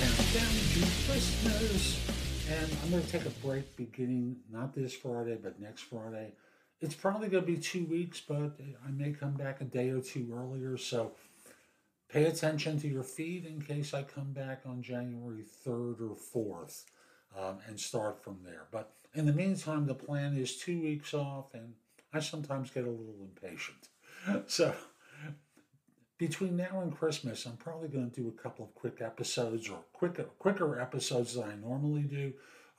countdown to Christmas. And I'm going to take a break beginning not this Friday, but next Friday. It's probably going to be two weeks, but I may come back a day or two earlier. So pay attention to your feed in case I come back on January 3rd or 4th um, and start from there. But in the meantime, the plan is two weeks off, and I sometimes get a little impatient. So between now and Christmas, I'm probably going to do a couple of quick episodes or quicker quicker episodes than I normally do,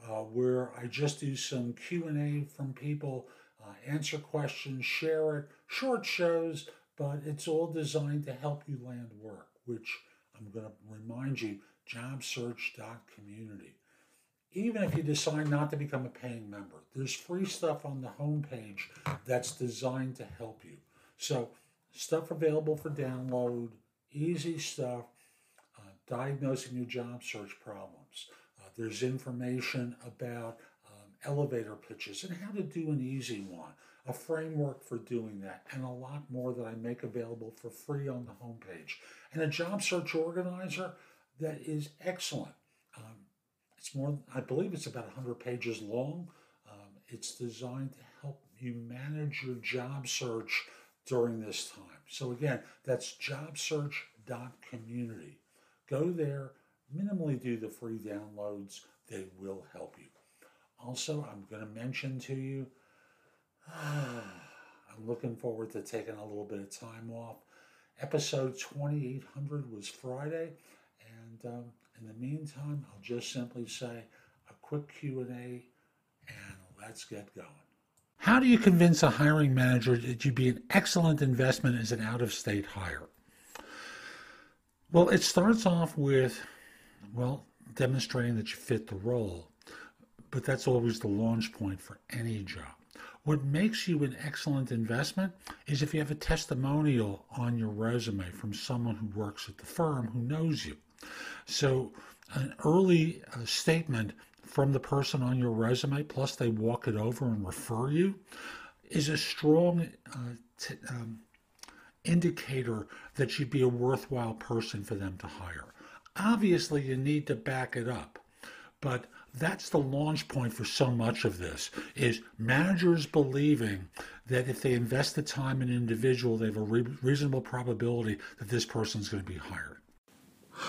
uh, where I just do some Q and A from people, uh, answer questions, share it, short shows, but it's all designed to help you land work. Which I'm going to remind you, jobsearch.community. Even if you decide not to become a paying member, there's free stuff on the homepage that's designed to help you. So stuff available for download, easy stuff, uh, diagnosing your job search problems. Uh, there's information about um, elevator pitches and how to do an easy one, a framework for doing that, and a lot more that I make available for free on the homepage. And a job search organizer that is excellent. Um, it's more, I believe it's about 100 pages long. Um, it's designed to help you manage your job search during this time. So again, that's jobsearch.community. Go there, minimally do the free downloads. They will help you. Also, I'm going to mention to you, I'm looking forward to taking a little bit of time off. Episode 2800 was Friday, and um, in the meantime, I'll just simply say a quick Q&A, and let's get going. How do you convince a hiring manager that you'd be an excellent investment as an out of state hire? Well, it starts off with, well, demonstrating that you fit the role, but that's always the launch point for any job. What makes you an excellent investment is if you have a testimonial on your resume from someone who works at the firm who knows you. So, an early uh, statement from the person on your resume, plus they walk it over and refer you, is a strong uh, t- um, indicator that you'd be a worthwhile person for them to hire. Obviously, you need to back it up, but that's the launch point for so much of this is managers believing that if they invest the time in an individual, they have a re- reasonable probability that this person is going to be hired.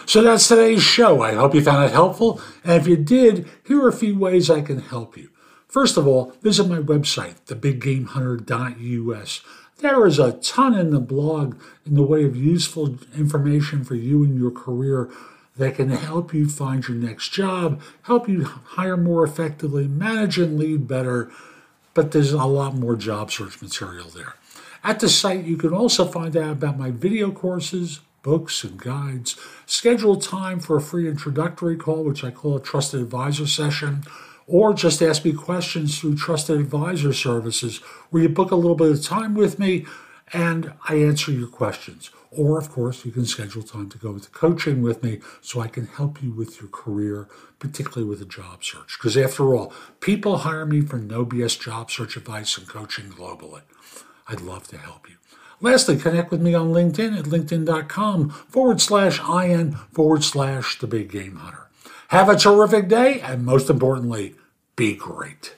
So that's today's show. I hope you found it helpful. And if you did, here are a few ways I can help you. First of all, visit my website, thebiggamehunter.us. There is a ton in the blog in the way of useful information for you and your career that can help you find your next job, help you hire more effectively, manage and lead better. But there's a lot more job search material there. At the site, you can also find out about my video courses, books and guides. Schedule time for a free introductory call, which I call a trusted advisor session, or just ask me questions through trusted advisor services, where you book a little bit of time with me and I answer your questions. Or, of course, you can schedule time to go with the coaching with me so I can help you with your career, particularly with a job search. Because after all, people hire me for no BS job search advice and coaching globally. I'd love to help you. Lastly, connect with me on LinkedIn at linkedin.com forward slash IN forward slash the big game hunter. Have a terrific day, and most importantly, be great.